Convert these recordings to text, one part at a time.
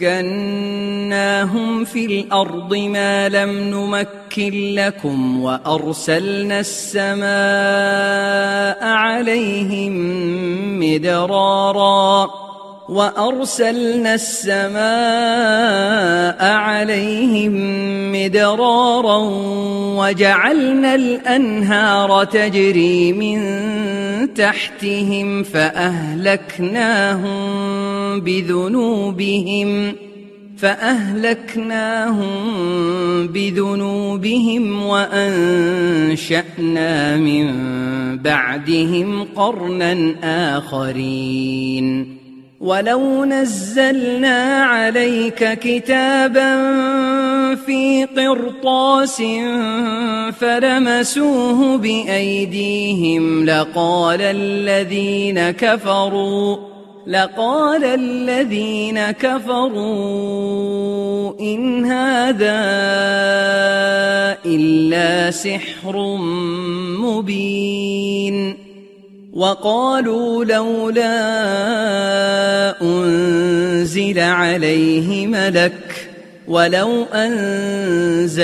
مكناهم في الأرض ما لم نمكن لكم وأرسلنا السماء عليهم مدرارا وأرسلنا السماء عليهم مدرارا وجعلنا الأنهار تجري من تحتهم فأهلكناهم بذنوبهم فأهلكناهم بذنوبهم وأنشأنا من بعدهم قرنا آخرين ولو نزلنا عليك كتابا في قرطاس فلمسوه بايديهم لقال الذين كفروا لقال الذين كفروا ان هذا الا سحر مبين وقالوا لولا أنزل عليه ملك ولو أنزلنا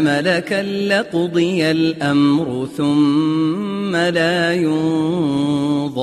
ملكا لقضي الأمر ثم لا ينظرون.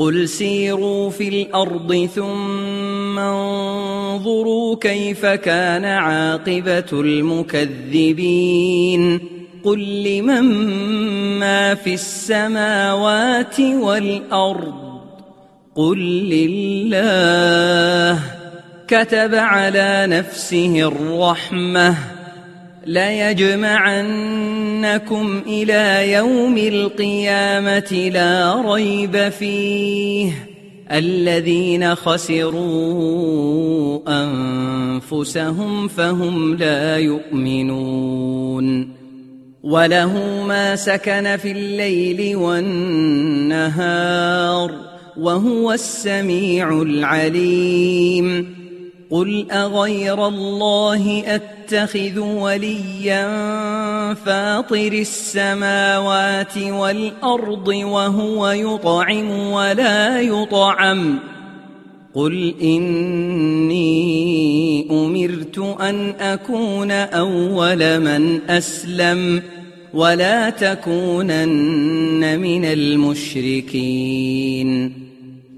قل سيروا في الأرض ثم انظروا كيف كان عاقبه المكذبين قل لمن ما في السماوات والارض قل لله كتب على نفسه الرحمه ليجمعنكم إلى يوم القيامه لا ريب فيه الذين خسروا انفسهم فهم لا يؤمنون وله ما سكن في الليل والنهار وهو السميع العليم قل اغير الله اتخذ وليا فاطر السماوات والأرض وهو يطعم ولا يطعم. قل إني أمرت أن أكون أول من أسلم ولا تكونن من المشركين.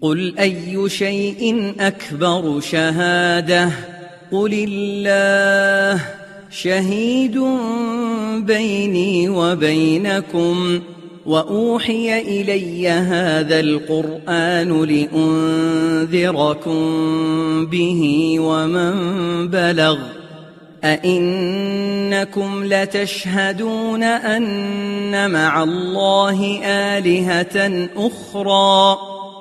قل اي شيء اكبر شهاده قل الله شهيد بيني وبينكم واوحي الي هذا القران لانذركم به ومن بلغ أئنكم لتشهدون أن مع الله آلهة أخرى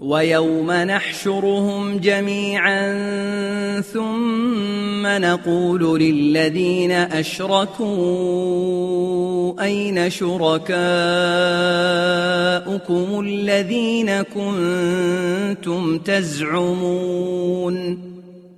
ويوم نحشرهم جميعا ثم نقول للذين أشركوا أين شركاؤكم الذين كنتم تزعمون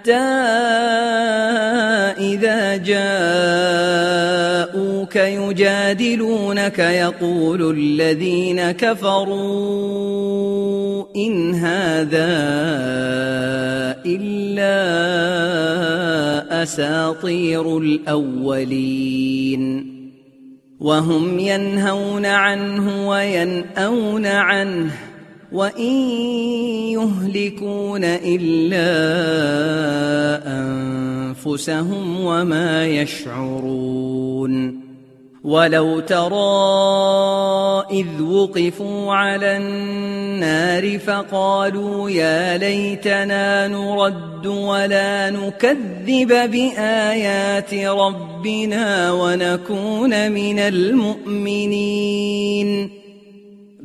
حتى إذا جاءوك يجادلونك يقول الذين كفروا إن هذا إلا أساطير الأولين. وهم ينهون عنه وينأون عنه. وإن يهلكون إلا أنفسهم وما يشعرون ولو ترى إذ وقفوا على النار فقالوا يا ليتنا نرد ولا نكذب بآيات ربنا ونكون من المؤمنين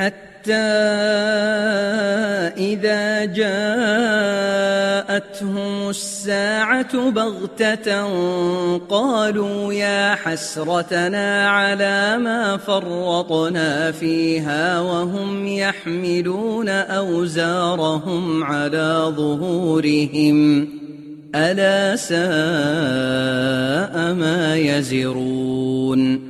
حتى إذا جاءتهم الساعة بغتة قالوا يا حسرتنا على ما فرطنا فيها وهم يحملون أوزارهم على ظهورهم ألا ساء ما يزرون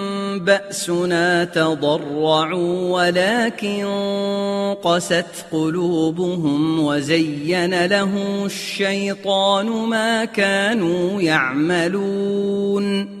بأسنا تضرعوا ولكن قست قلوبهم وزين لهم الشيطان ما كانوا يعملون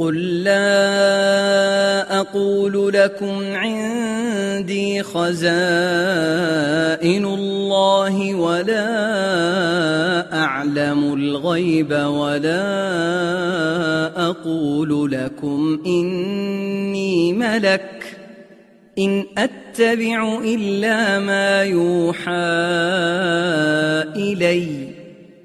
قل لا أقول لكم عندي خزائن الله ولا أعلم الغيب ولا أقول لكم إني ملك إن أتبع إلا ما يوحى إلي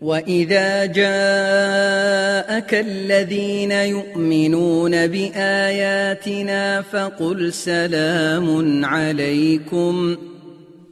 وإذا جاءك الذين يؤمنون بآياتنا فقل سلام عليكم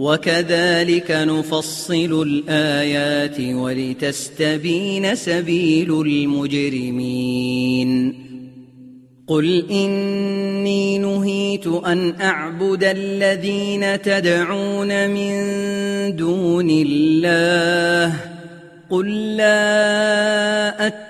وكذلك نفصل الآيات ولتستبين سبيل المجرمين. قل إني نهيت أن أعبد الذين تدعون من دون الله. قل لا أتبع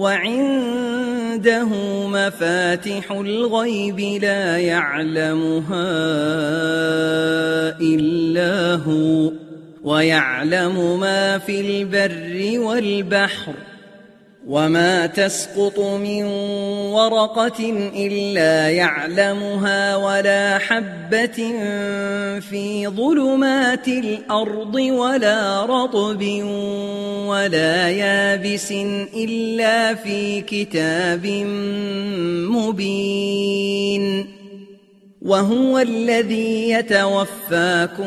وعنده مفاتح الغيب لا يعلمها إلا هو ويعلم ما في البر والبحر. وما تسقط من ورقة إلا يعلمها ولا حبة في ظلمات الأرض ولا رطب ولا يابس إلا في كتاب مبين وهو الذي يتوفاكم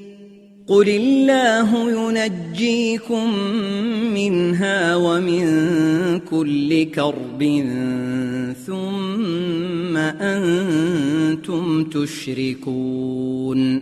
قل الله ينجيكم منها ومن كل كرب ثم أنتم تشركون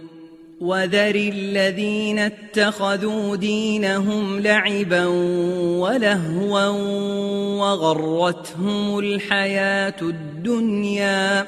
وذر الذين اتخذوا دينهم لعبا ولهوا وغرتهم الحياة الدنيا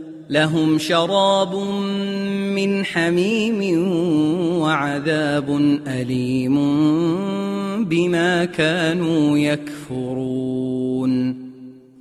لهم شراب من حميم وعذاب أليم بما كانوا يكفرون.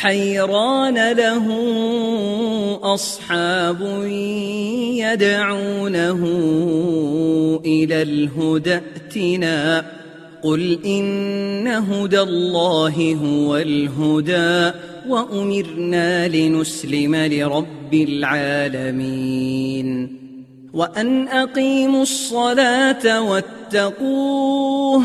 حيران له أصحاب يدعونه إلى الهدى ائتنا. قل إن هدى الله هو الهدى وأمرنا لنسلم لرب العالمين. وأن أقيموا الصلاة واتقوه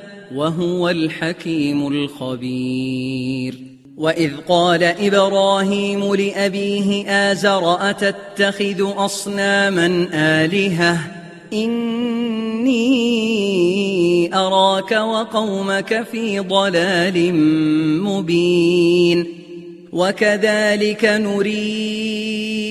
وهو الحكيم الخبير. وإذ قال إبراهيم لأبيه آزر أتتخذ أصناما آلهة؟ إني أراك وقومك في ضلال مبين. وكذلك نري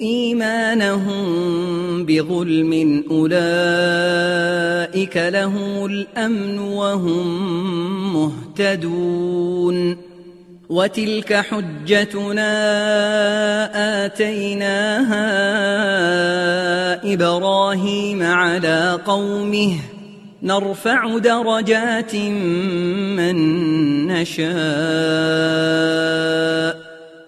إيمانهم بظلم أولئك لهم الأمن وهم مهتدون وتلك حجتنا آتيناها إبراهيم على قومه نرفع درجات من نشاء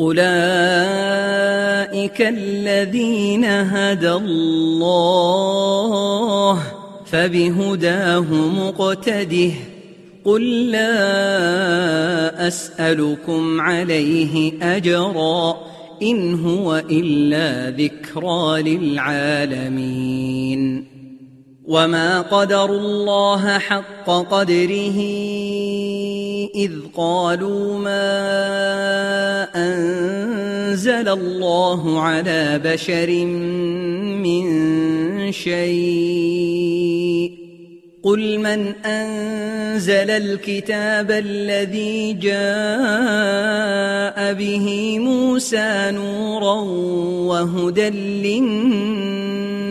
أولئك الذين هدى الله فبهداه مقتده قل لا أسألكم عليه أجرا إن هو إلا ذكرى للعالمين. وما قدروا الله حق قدره إذ قالوا ما أنزل الله على بشر من شيء قل من أنزل الكتاب الذي جاء به موسى نورا وهدى للناس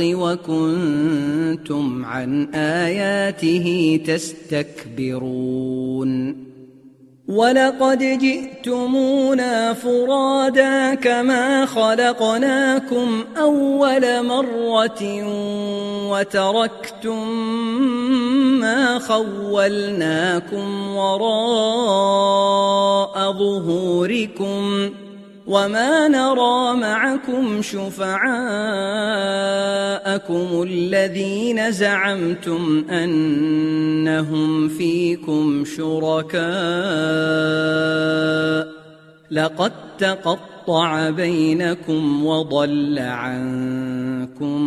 وكنتم عن آياته تستكبرون. ولقد جئتمونا فرادا كما خلقناكم أول مرة وتركتم ما خولناكم وراء ظهوركم. وما نرى معكم شفعاء شُرَكَاءَكُمُ الَّذِينَ زَعَمْتُمْ أَنَّهُمْ فِيكُمْ شُرَكَاءُ لَقَد تَّقَطَّعَ بَيْنَكُمْ وَضَلَّ عَنكُم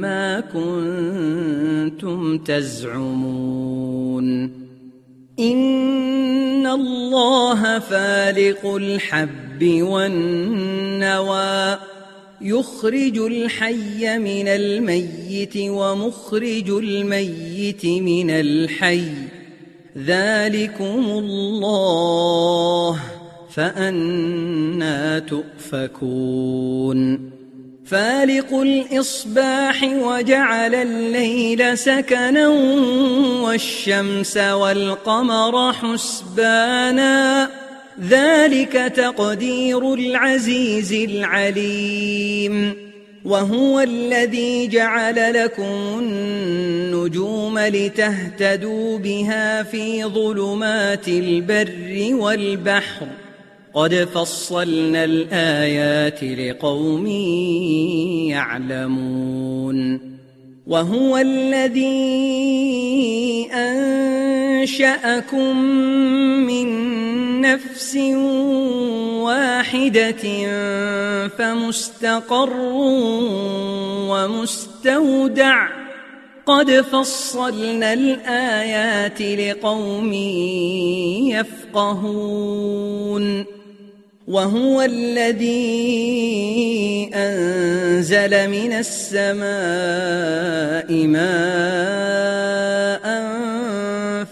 مَّا كُنتُمْ تَزْعُمُونَ إِنَّ اللَّهَ فَالِقُ الْحَبِّ وَالنَّوَىٰ يخرج الحي من الميت ومخرج الميت من الحي. ذلكم الله فأنا تؤفكون. فالق الإصباح وجعل الليل سكنا والشمس والقمر حسبانا. ذلك تقدير العزيز العليم وهو الذي جعل لكم النجوم لتهتدوا بها في ظلمات البر والبحر. قد فصلنا الآيات لقوم يعلمون. وهو الذي أنشأكم من نفس واحدة فمستقر ومستودع. قد فصلنا الآيات لقوم يفقهون. وهو الذي أنزل من السماء ماء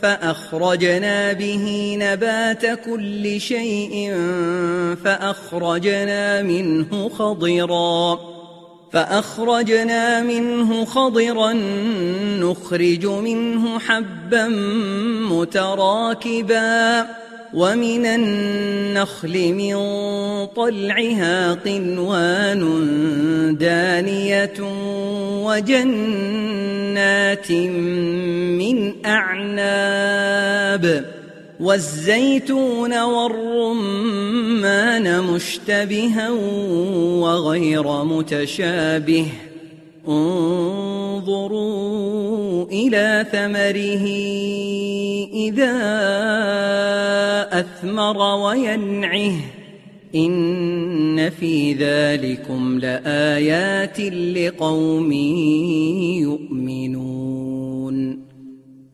فأخرجنا به نبات كل شيء فأخرجنا منه خضرا فأخرجنا منه خضرا نخرج منه حبا متراكبا ومن النخل من طلعها قنوان دانية وجنات من أعناب والزيتون والرمان مشتبها وغير متشابه انظروا إلى ثمره إذا أثمر وينعه. إن في ذلكم لآيات لقوم يؤمنون.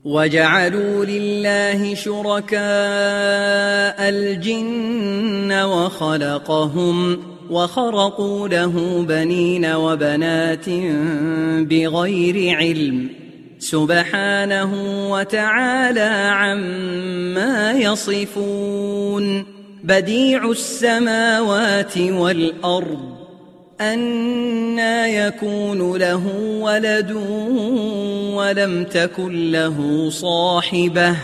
وجعلوا لله شركاء الجن وخلقهم وخرقوا له بنين وبنات بغير علم سبحانه وتعالى عما يصفون بديع السماوات والأرض أنا يكون له ولد ولم تكن له صاحبة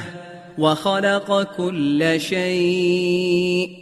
وخلق كل شيء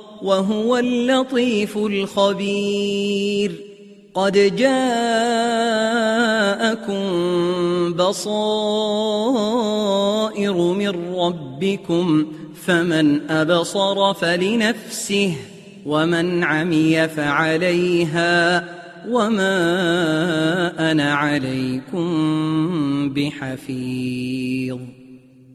وهو اللطيف الخبير. قد جاءكم بصائر من ربكم فمن أبصر فلنفسه ومن عمي فعليها وما أنا عليكم بحفيظ.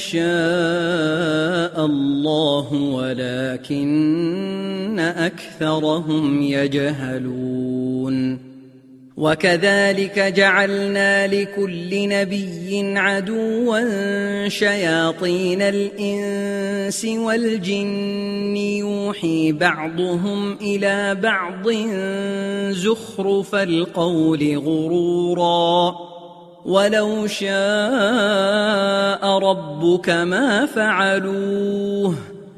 يشاء الله ولكن أكثرهم يجهلون. وكذلك جعلنا لكل نبي عدوا شياطين الإنس والجن يوحي بعضهم إلى بعض زخرف القول غرورا. ولو شاء ربك ما فعلوه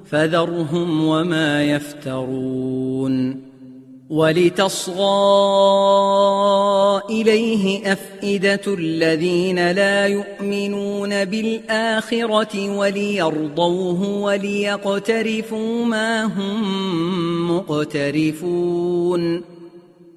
فذرهم وما يفترون ولتصغى إليه أفئدة الذين لا يؤمنون بالآخرة وليرضوه وليقترفوا ما هم مقترفون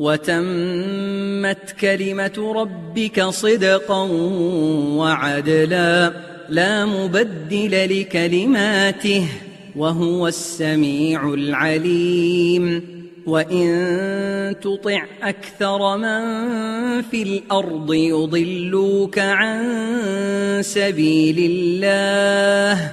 وتمت كلمة ربك صدقا وعدلا لا مبدل لكلماته وهو السميع العليم. وإن تطع أكثر من في الأرض يضلوك عن سبيل الله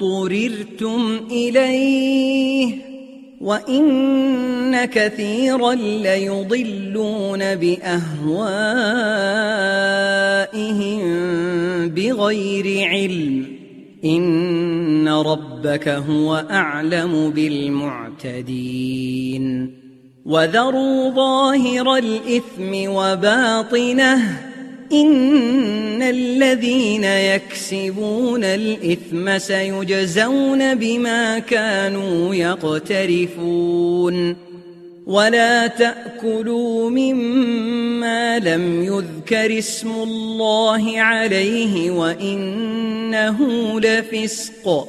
اضطررتم إليه وإن كثيرا ليضلون بأهوائهم بغير علم. إن ربك هو أعلم بالمعتدين. وذروا ظاهر الإثم وباطنه إن الذين يكسبون الإثم سيجزون بما كانوا يقترفون. ولا تأكلوا مما لم يذكر اسم الله عليه وإنه لفسق.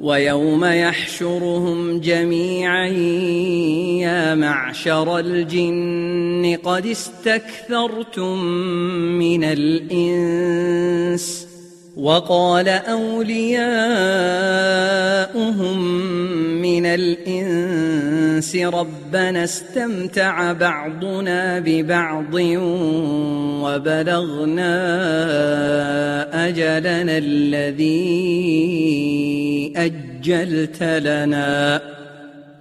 ويوم يحشرهم جميعا يا معشر الجن قد استكثرتم من الإنس وقال أولياؤهم من الإنس ربنا استمتع بعضنا ببعض وبلغنا أجلنا الذي أجلت لنا.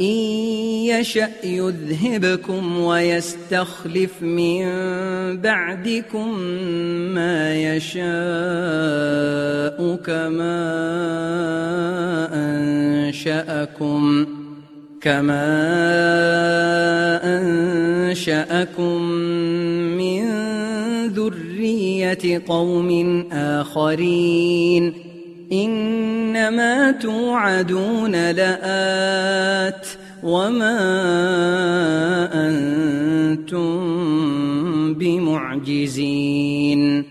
إن يشأ يذهبكم ويستخلف من بعدكم ما يشاء كما أنشأكم كما أنشأكم من ذرية قوم آخرين إنما توعدون لآت وما أنتم بمعجزين.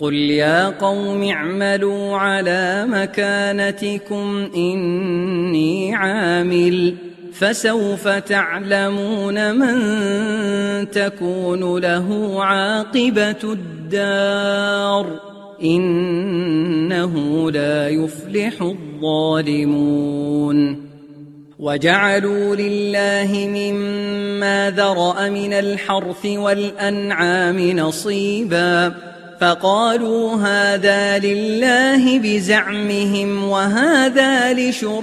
قل يا قوم اعملوا على مكانتكم إني عامل. فسوف تعلمون من تكون له عاقبة الدار. إنه لا يفلح الظالمون. وجعلوا لله مما ذرأ من الحرث والأنعام نصيبا. فقالوا هذا لله بزعمهم وهذا لشركائنا.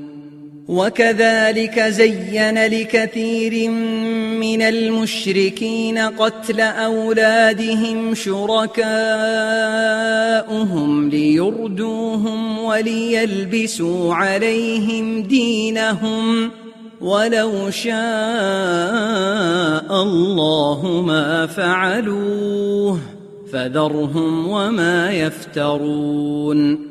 وكذلك زين لكثير من المشركين قتل أولادهم شركاؤهم ليردوهم وليلبسوا عليهم دينهم ولو شاء الله ما فعلوه فذرهم وما يفترون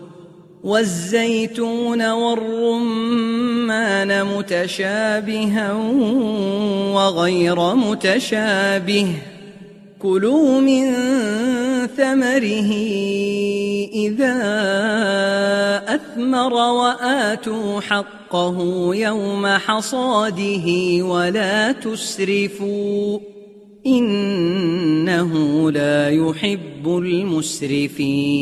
والزيتون والرمان متشابها وغير متشابه. كلوا من ثمره إذا أثمر وآتوا حقه يوم حصاده ولا تسرفوا. إنه لا يحب المسرفين.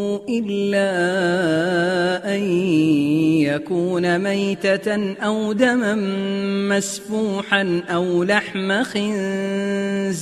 إلا أن يكون ميتة أو دما مسفوحا أو لحم خنزير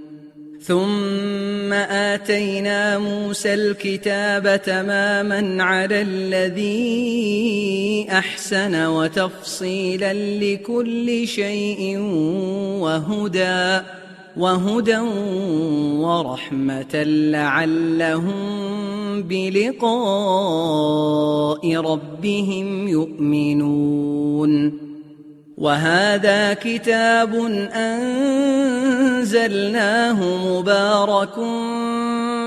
ثم آتينا موسى الكتاب تماما على الذي أحسن وتفصيلا لكل شيء وهدى وهدى ورحمة لعلهم بلقاء ربهم يؤمنون. وهذا كتاب أنزلناه مبارك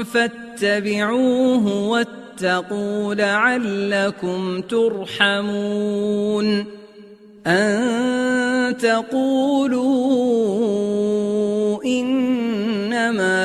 فاتبعوه واتقوا لعلكم ترحمون أن تقولوا إنما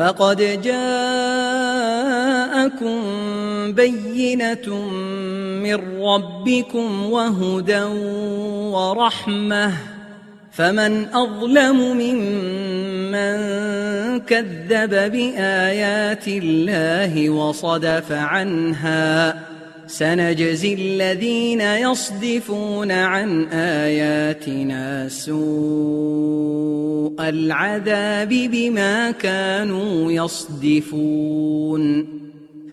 فقد جاءكم بينة من ربكم وهدى ورحمة فمن أظلم ممن كذب بآيات الله وصدف عنها سنجزي الذين يصدفون عن آياتنا سوء العذاب بما كانوا يصدفون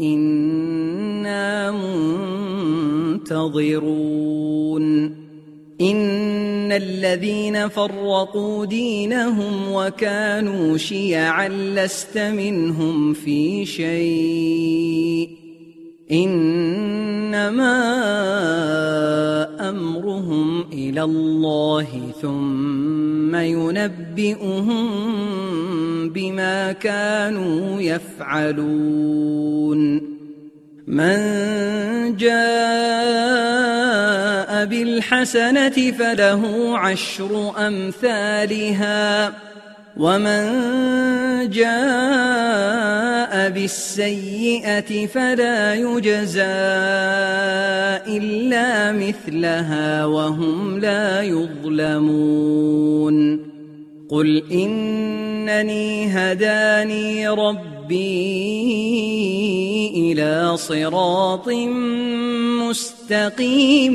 إنا منتظرون إن الذين فرقوا دينهم وكانوا شيعا لست منهم في شيء إنما أمرهم إلى الله ثم ينبئهم بما كانوا يفعلون. من جاء بالحسنة فله عشر أمثالها. ومن جاء بالسيئة فلا يجزى إلا مثلها وهم لا يظلمون قل إنني هداني ربي إلى صراط مستقيم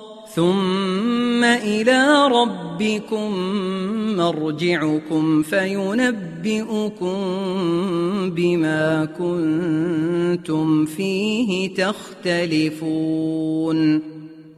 ثم إلى ربكم مرجعكم فينبئكم بما كنتم فيه تختلفون.